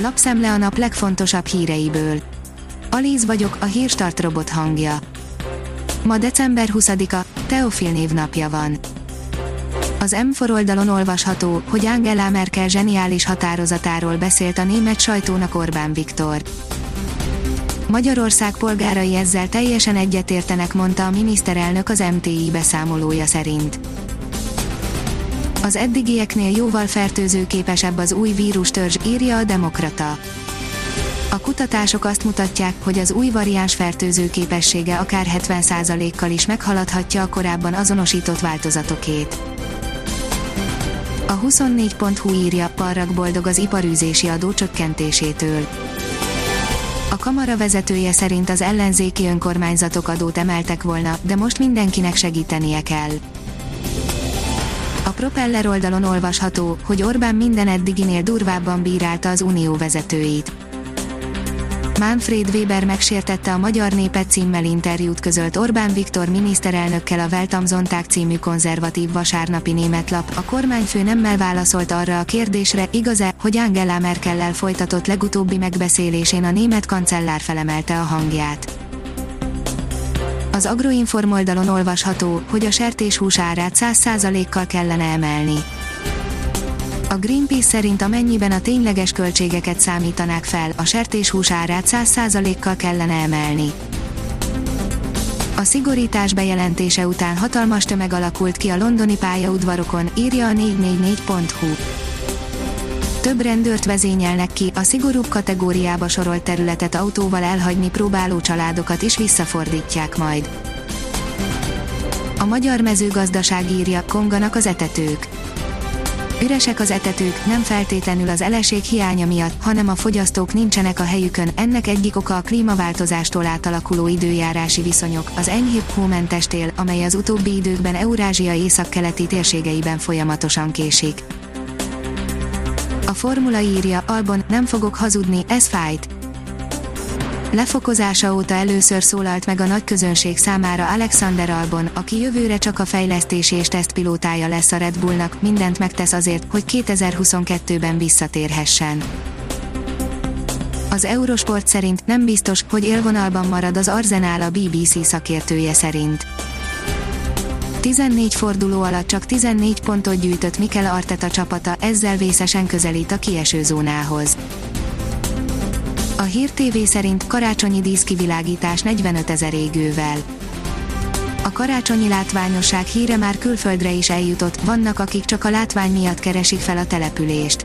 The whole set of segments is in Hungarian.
Lapszemle a nap legfontosabb híreiből. Alíz vagyok, a hírstart robot hangja. Ma december 20-a, Teofil névnapja van. Az M4 oldalon olvasható, hogy Angela Merkel zseniális határozatáról beszélt a német sajtónak Orbán Viktor. Magyarország polgárai ezzel teljesen egyetértenek, mondta a miniszterelnök az MTI beszámolója szerint. Az eddigieknél jóval fertőzőképesebb az új vírustörzs, írja a Demokrata. A kutatások azt mutatják, hogy az új variáns fertőző képessége akár 70%-kal is meghaladhatja a korábban azonosított változatokét. A 24.hu írja, Parrak boldog az iparűzési adó csökkentésétől. A kamara vezetője szerint az ellenzéki önkormányzatok adót emeltek volna, de most mindenkinek segítenie kell. A Propeller oldalon olvasható, hogy Orbán minden eddiginél durvábban bírálta az unió vezetőit. Manfred Weber megsértette a Magyar Népet címmel interjút közölt Orbán Viktor miniszterelnökkel a Weltamsonták című konzervatív vasárnapi német lap. A kormányfő nemmel válaszolt arra a kérdésre, igaz-e, hogy Angela Merkellel folytatott legutóbbi megbeszélésén a német kancellár felemelte a hangját. Az Agroinform oldalon olvasható, hogy a sertéshús árát 100%-kal kellene emelni. A Greenpeace szerint amennyiben a tényleges költségeket számítanák fel, a sertéshús árát 100%-kal kellene emelni. A szigorítás bejelentése után hatalmas tömeg alakult ki a londoni pályaudvarokon, írja a 444.hu. Több rendőrt vezényelnek ki, a szigorúbb kategóriába sorolt területet autóval elhagyni próbáló családokat is visszafordítják majd. A magyar mezőgazdaság írja, konganak az etetők Üresek az etetők, nem feltétlenül az eleség hiánya miatt, hanem a fogyasztók nincsenek a helyükön, ennek egyik oka a klímaváltozástól átalakuló időjárási viszonyok, az enyhébb hómentes tél, amely az utóbbi időkben Eurázsia északkeleti térségeiben folyamatosan késik. A formula írja, Albon, nem fogok hazudni, ez fájt. Lefokozása óta először szólalt meg a nagy közönség számára Alexander Albon, aki jövőre csak a fejlesztési és tesztpilótája lesz a Red Bullnak, mindent megtesz azért, hogy 2022-ben visszatérhessen. Az Eurosport szerint nem biztos, hogy élvonalban marad az Arzenál a BBC szakértője szerint. 14 forduló alatt csak 14 pontot gyűjtött Mikel Arteta csapata, ezzel vészesen közelít a kieső zónához. A Hír TV szerint karácsonyi díszkivilágítás 45 ezer égővel. A karácsonyi látványosság híre már külföldre is eljutott, vannak akik csak a látvány miatt keresik fel a települést.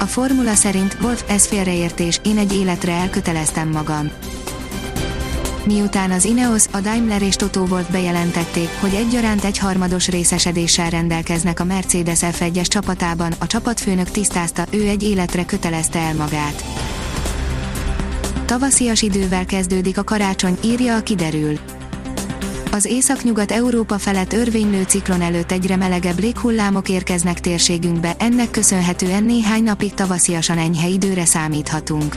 A formula szerint Wolf, ez félreértés, én egy életre elköteleztem magam. Miután az Ineos, a Daimler és Toto Wolf bejelentették, hogy egyaránt egyharmados részesedéssel rendelkeznek a Mercedes F1-es csapatában, a csapatfőnök tisztázta, ő egy életre kötelezte el magát. Tavaszias idővel kezdődik a karácsony, írja a kiderül. Az északnyugat Európa felett örvénylő ciklon előtt egyre melegebb léghullámok érkeznek térségünkbe, ennek köszönhetően néhány napig tavasziasan enyhe időre számíthatunk.